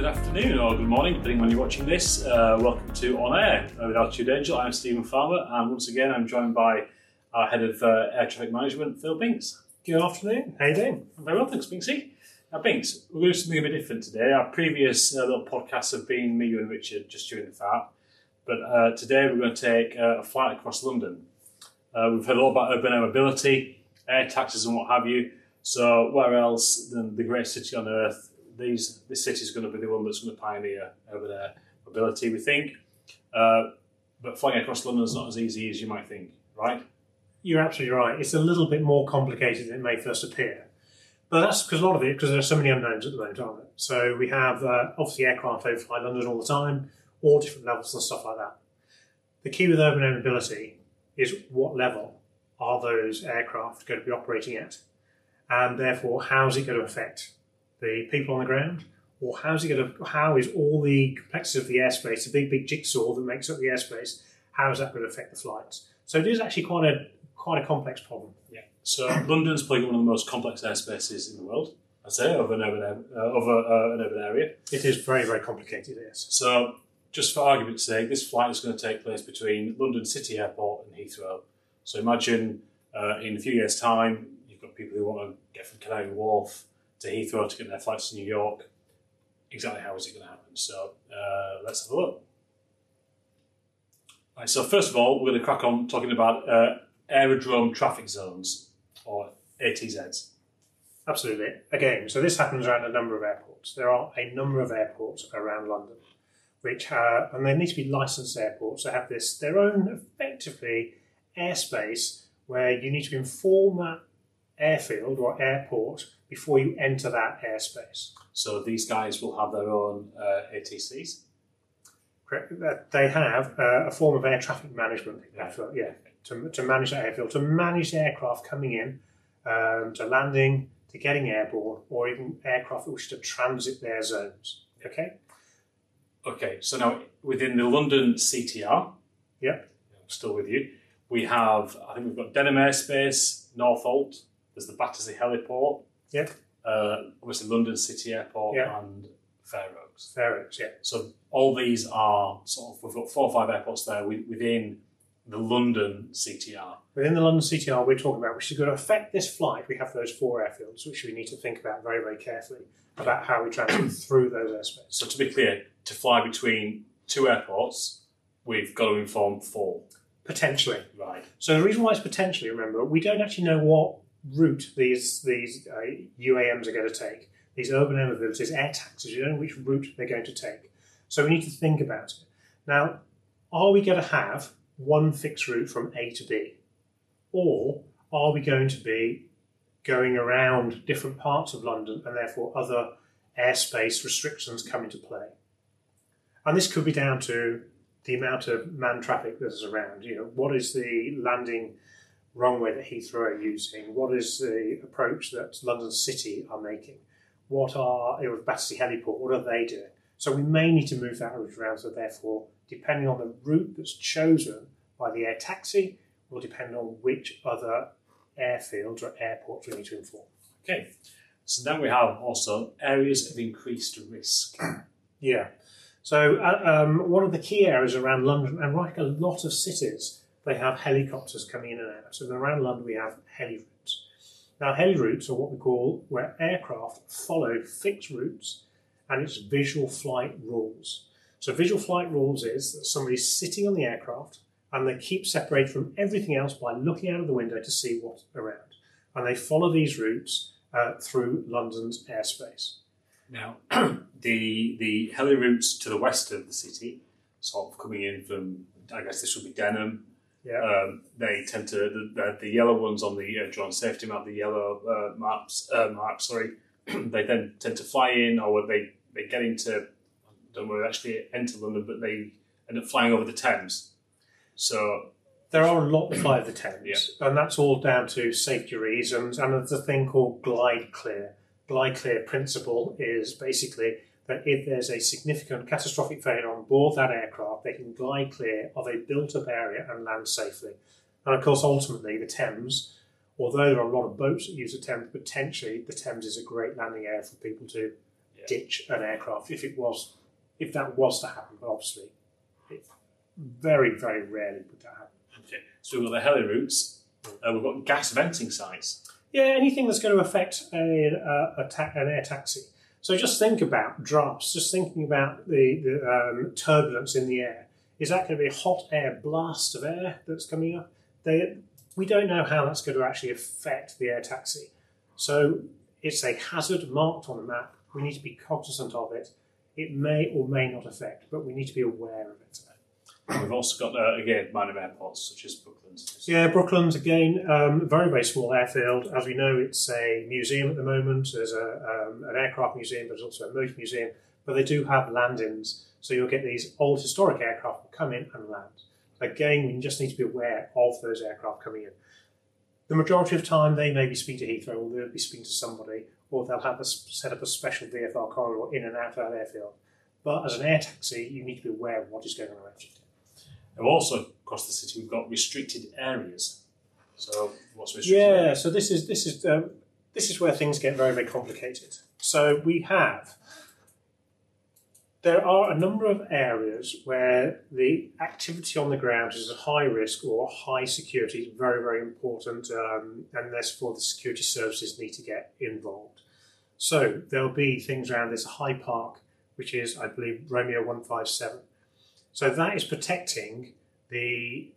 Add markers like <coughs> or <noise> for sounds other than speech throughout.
good afternoon or good morning, depending on when you're watching this. Uh, welcome to On Air with Altitude Angel. I'm Stephen Farmer, and once again, I'm joined by our head of uh, air traffic management, Phil Binks. Good afternoon. How you doing? I'm very well, thanks, Binksy. Now, Binks, we're going to do something a bit different today. Our previous uh, little podcasts have been me, you, and Richard just during the fart, but uh, today we're going to take uh, a flight across London. Uh, we've heard a lot about urban air mobility, air taxis, and what have you. So, where else than the greatest city on earth? These this city is going to be the one that's going to pioneer urban air mobility, we think. Uh, but flying across London is not as easy as you might think, right? You're absolutely right. It's a little bit more complicated than it may first appear. But that's because a lot of it, because there are so many unknowns at the moment, aren't there? So we have uh, obviously aircraft overfly London all the time, all different levels and stuff like that. The key with urban air mobility is what level are those aircraft going to be operating at? And therefore, how's it going to affect the people on the ground? Or how's it going to, how is all the complexity of the airspace, the big, big jigsaw that makes up the airspace, how is that going to affect the flights? So it is actually quite a quite a complex problem. Yeah. So <coughs> London's probably one of the most complex airspaces in the world. I'd say of an urban uh, of a, uh, an urban area. It is very, very complicated, yes. So, just for argument's sake, this flight is going to take place between London City Airport and Heathrow. So, imagine uh, in a few years' time, you've got people who want to get from Canary Wharf to Heathrow to get their flights to New York. Exactly how is it going to happen? So, uh, let's have a look. Right, so, first of all, we're going to crack on talking about uh, aerodrome traffic zones, or ATZs. Absolutely. Again, so this happens around a number of airports. There are a number of airports around London, which have, and they need to be licensed airports. They have this their own effectively airspace where you need to inform that airfield or airport before you enter that airspace. So, these guys will have their own uh, ATCs. Correct. They have uh, a form of air traffic management. Yeah. Yeah, yeah to, to manage that airfield, to manage the aircraft coming in, um, to landing, to getting airborne, or even aircraft that wish to transit their zones. Okay. Okay, so now within the London CTR, Yep. I'm still with you. We have, I think we've got Denham Airspace, Northolt. There's the Battersea Heliport. Yep. Uh, obviously London City Airport Yeah. and Fair Oaks. Fairoaks, Yeah. So all these are sort of we've got four or five airports there within the London CTR. Within the London CTR, we're talking about which is going to affect this flight. We have those four airfields, which we need to think about very, very carefully about how we transit through those airspaces. So to be clear, to fly between two airports, we've got to inform four. Potentially. Right. So the reason why it's potentially, remember, we don't actually know what route these these uh, UAMs are going to take. These urban air mobilities, air taxis, you don't know which route they're going to take. So we need to think about it. Now, are we going to have one fixed route from A to B? Or are we going to be going around different parts of London and therefore other airspace restrictions come into play? And this could be down to the amount of man traffic that's around. You know, what is the landing runway that Heathrow are using? What is the approach that London City are making? What are you know, Battersea Heliport? What are they doing? So we may need to move that route around. So therefore, depending on the route that's chosen by the air taxi, will depend on which other airfields or airports we need to inform. Okay. So then we have also areas of increased risk. <clears throat> Yeah. So uh, um, one of the key areas around London, and like a lot of cities, they have helicopters coming in and out. So around London, we have heli routes. Now, heli routes are what we call where aircraft follow fixed routes, and it's visual flight rules. So visual flight rules is that somebody's sitting on the aircraft and they keep separated from everything else by looking out of the window to see what's around, and they follow these routes uh, through London's airspace. Now, <clears throat> the the heli routes to the west of the city, sort of coming in from, I guess this would be Denham. Yeah. Um, they tend to the, the, the yellow ones on the uh, drone safety map, the yellow uh, maps uh, marks. Sorry, <clears throat> they then tend to fly in, or they they get into. I don't know, they actually enter London, but they end up flying over the Thames. So There are a lot that fly over the Thames, and that's all down to safety reasons. And there's a thing called glide clear. Glide clear principle is basically that if there's a significant catastrophic failure on board that aircraft, they can glide clear of a built up area and land safely. And of course, ultimately, the Thames, although there are a lot of boats that use the Thames, potentially the Thames is a great landing area for people to Yeah. ditch an aircraft if it was if that was to happen. But obviously, it very very rarely would that happen. Okay. So we've got the heli routes. Uh, we've got gas venting sites. Yeah, anything that's going to affect a, a, a ta- an air taxi. So just think about drafts. Just thinking about the, the um, turbulence in the air. Is that going to be a hot air blast of air that's coming up? They, we don't know how that's going to actually affect the air taxi. So it's a hazard marked on the map. We need to be cognizant of it. It may or may not affect, but we need to be aware of it. We've also got, uh, again, minor airports such as Brooklands. Yeah, Brooklands again, um, very very small airfield. As we know, it's a museum at the moment. There's a, um, an aircraft museum, but there's also a motor museum. But they do have land-ins, so you'll get these old historic aircraft come in and land. Again, we just need to be aware of those aircraft coming in. The majority of time, they may be speaking to Heathrow, or they'll be speaking to somebody, or they'll have a, set up a special VFR corridor in and out of that airfield. But as an air taxi, you need to be aware of what is going on around you. Also across the city, we've got restricted areas. So what's restricted? Yeah, so this is this is um, this is where things get very very complicated. So we have there are a number of areas where the activity on the ground is a high risk or high security very very important, um, and therefore the security services need to get involved. So there'll be things around this Hyde Park, which is I believe Romeo one five seven. So that is protecting the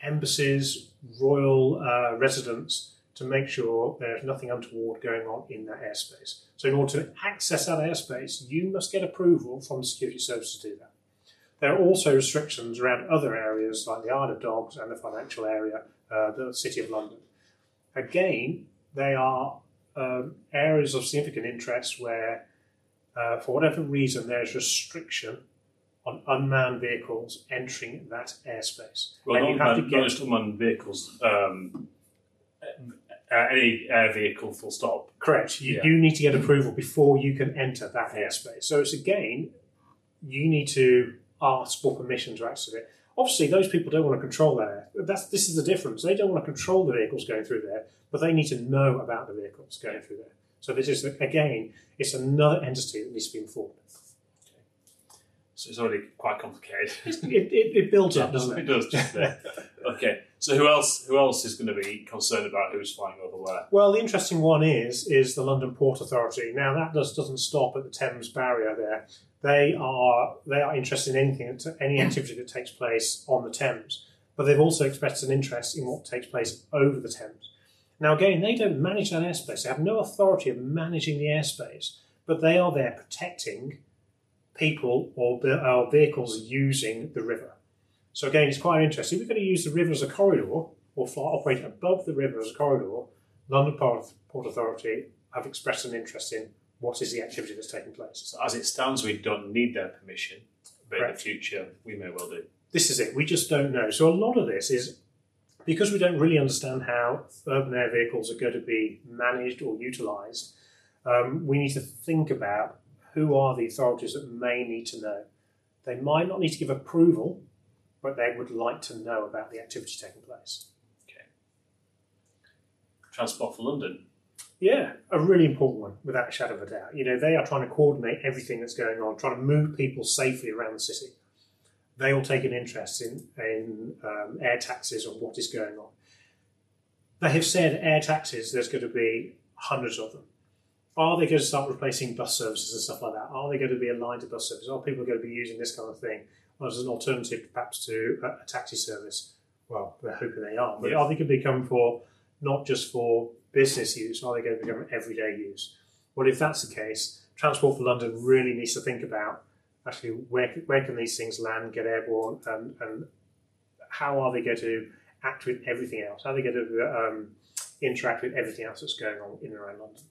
embassies, royal uh, residents to make sure there's nothing untoward going on in that airspace. So, in order to access that airspace, you must get approval from the security service to do that. There are also restrictions around other areas like the Isle of Dogs and the financial area, uh, the City of London. Again, they are um, areas of significant interest where, uh, for whatever reason, there's restriction on unmanned vehicles entering that airspace. Well, and not, you have to not just unmanned vehicles, um, uh, any air vehicle, full stop. Correct. You, Yeah. you need to get approval before you can enter that Yeah. airspace. So it's again, you need to ask for permission to access it. Obviously, those people don't want to control that air. That's this is the difference. They don't want to control the vehicles going through there, but they need to know about the vehicles going through there. So this is again, it's another entity that needs to be informed. So it's already quite complicated. <laughs> It, it, it builds up, doesn't It it? does. Just <laughs> okay. So who else? Who else is going to be concerned about who's flying over where? Well, the interesting one is is the London Port Authority. Now that does doesn't stop at the Thames barrier there. They are they are interested in anything any activity that takes place on the Thames, but they've also expressed an interest in what takes place over the Thames. Now again, they don't manage that airspace. They have no authority of managing the airspace, but they are there protecting people or, our vehicles using the river. So again, it's quite interesting. We're going to use the river as a corridor or fly, operate above the river as a corridor, London Port, Port Authority have expressed an interest in what is the activity that's taking place. So as it stands, we don't need their permission, but in the future we may well do. This is it. We just don't know. So a lot of this is because we don't really understand how urban air vehicles are going to be managed or utilised. Um, we need to think about who are the authorities that may need to know. They might not need to give approval, but they would like to know about the activity taking place. Okay. Transport for London. Yeah, a really important one, without a shadow of a doubt. You know, they are trying to coordinate everything that's going on, trying to move people safely around the city. They all take an interest in, in um, air taxes and what is going on. They have said air taxes, there's going to be hundreds of them. Are they going to start replacing bus services and stuff like that? Are they going to be aligned to bus services? Are people going to be using this kind of thing as an alternative perhaps to a, taxi service? Well, we're hoping they are. But Yeah. are they going to become for not just for business use? Are they going to become everyday use? Well, if that's the case, Transport for London really needs to think about actually where where can these things land, get airborne, and, and how are they going to act with everything else? How are they going to um, interact with everything else that's going on in and around London?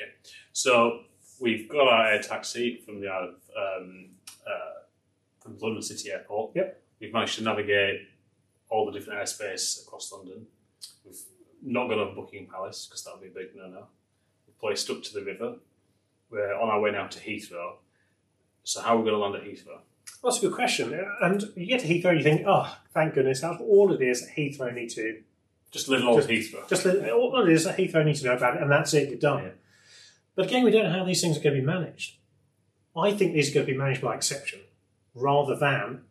Okay. So we've got our air taxi from the Isle of um, uh, from London City Airport. Yep. We've managed to navigate all the different airspace across London. We've not gone over Buckingham Palace because that would be a big no-no. We've placed up to the river. We're on our way now to Heathrow. So how are we going to land at Heathrow? Well, that's a good question. And you get to Heathrow, you think, oh, thank goodness, that's all of it is that Heathrow need to Just little old Heathrow. Just all it is that Heathrow need to know about it, and that's it. You're done. But again, we don't know how these things are going to be managed. I think these are going to be managed by exception rather than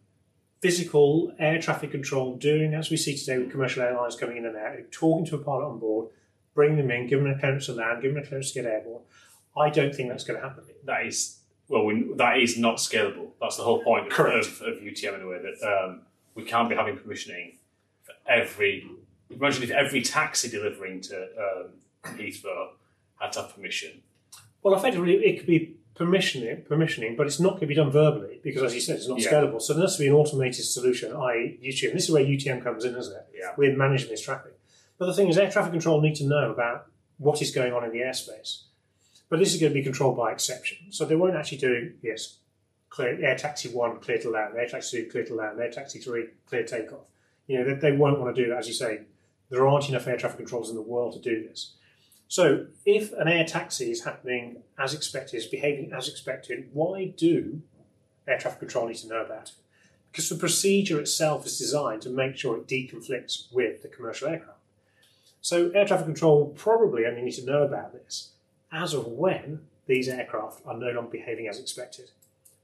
physical air traffic control doing as we see today with commercial airlines coming in and out, talking to a pilot on board, bringing them in, giving them a clearance to land, giving them a clearance to get airborne. I don't think that's going to happen. That is well, we, that is not scalable. That's the whole point of, of, of UTM in a way that um, we can't be having permissioning for every. Imagine if every taxi delivering to um, Heathrow had to have permission. Well, effectively, it could be permissioning, permissioning, but it's not going to be done verbally because, as you said, it's not Yeah. scalable. So there has to be an automated solution, i.e., UTM. This is where UTM comes in, isn't it? Yeah. We're managing this traffic. But the thing is, air traffic control need to know about what is going on in the airspace. But this is going to be controlled by exception. So they won't actually do, yes, clear, air taxi one, clear to land, air taxi two, clear to land, air taxi three, clear takeoff. You know, they, they won't want to do that. As you say, there aren't enough air traffic controls in the world to do this. So if an air taxi is happening as expected, is behaving as expected, why do air traffic control need to know about it? Because the procedure itself is designed to make sure it deconflicts with the commercial aircraft. So air traffic control probably only need to know about this as of when these aircraft are no longer behaving as expected.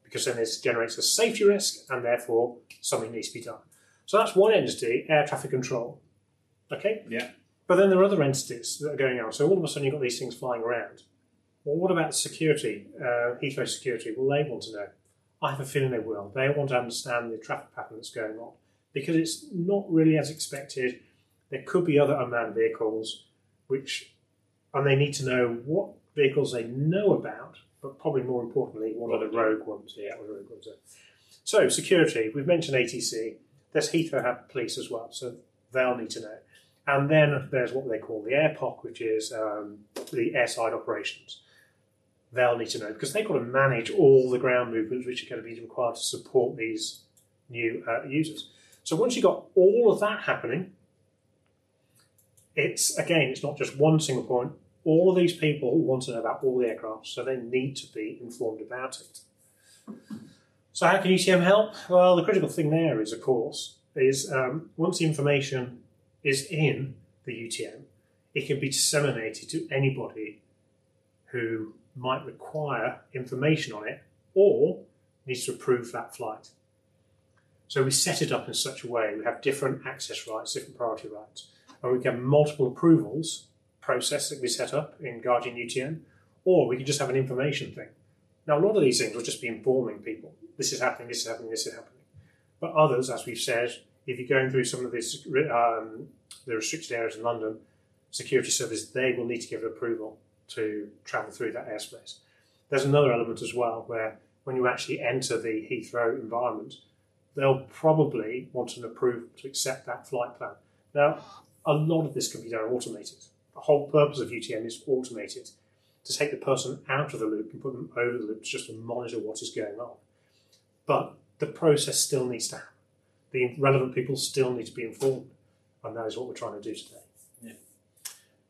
Because then this generates a safety risk and therefore something needs to be done. So that's one entity, air traffic control. Okay? Yeah. But then there are other entities that are going on. So all of a sudden you've got these things flying around. Well, what about security, uh, Heathrow security? Will they want to know? I have a feeling they will. They want to understand the traffic pattern that's going on because it's not really as expected. There could be other unmanned vehicles, which, and they need to know what vehicles they know about, but probably more importantly, what are the rogue ones? Yeah, what are rogue ones? Are. So security, we've mentioned ATC. There's Heathrow have police as well, so they'll need to know. And then there's what they call the AirPOC, which is um, the airside operations. They'll need to know because they've got to manage all the ground movements which are going to be required to support these new uh, users. So once you've got all of that happening, it's again, it's not just one single point. All of these people want to know about all the aircraft, so they need to be informed about it. So how can UTM help? Well, the critical thing there is, of course, is um, once the information is in the UTM, it can be disseminated to anybody who might require information on it or needs to approve that flight. So we set it up in such a way we have different access rights, different priority rights, and we can have multiple approvals process that we set up in Guardian UTM, or we can just have an information thing. Now, a lot of these things will just be informing people. This is happening, this is happening, this is happening. But others, as we've said, if you're going through some of these um, the restricted areas in London, security service, they will need to give approval to travel through that airspace. There's another element as well where when you actually enter the Heathrow environment, they'll probably want an approval to accept that flight plan. Now, a lot of this can be done automated. The whole purpose of UTM is automated to take the person out of the loop and put them over the loop just to monitor what is going on. But the process still needs to happen. The relevant people still need to be informed, and that is what we're trying to do today.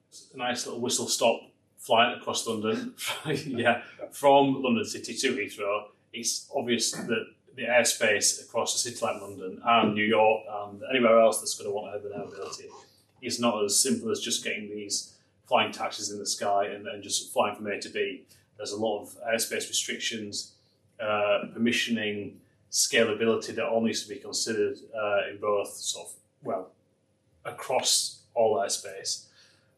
It's a nice little whistle stop flight across London. <laughs> yeah, from London City to Heathrow. It's obvious that the airspace across a city like London and New York and anywhere else that's going to want urban mobility is not as simple as just getting these flying taxis in the sky and, and just flying from A to B. There's a lot of airspace restrictions, uh, permissioning, scalability that all needs to be considered uh, in both sort of well across all airspace.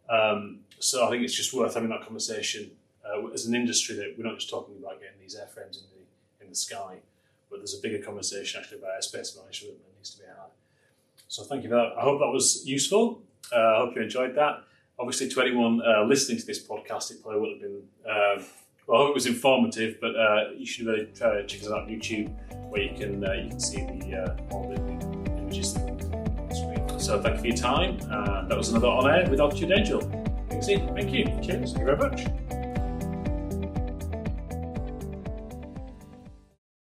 Um, so I think it's just worth having that conversation uh, as an industry that we're not just talking about getting these airframes in the in the sky, but there's a bigger conversation actually about airspace management that needs to be had. So thank you for that. I hope that was useful. Uh, I hope you enjoyed that. Obviously, to anyone uh, listening to this podcast, it probably would have been. Um, well, I hope it was informative, but uh, you should really try to check us out on YouTube, where you can uh, you can see the uh, all the images on the screen. So thank you for your time. Uh, that was another on air with Altitude Angel. Thanks, Ian. Thank you. Cheers. Thank you very much.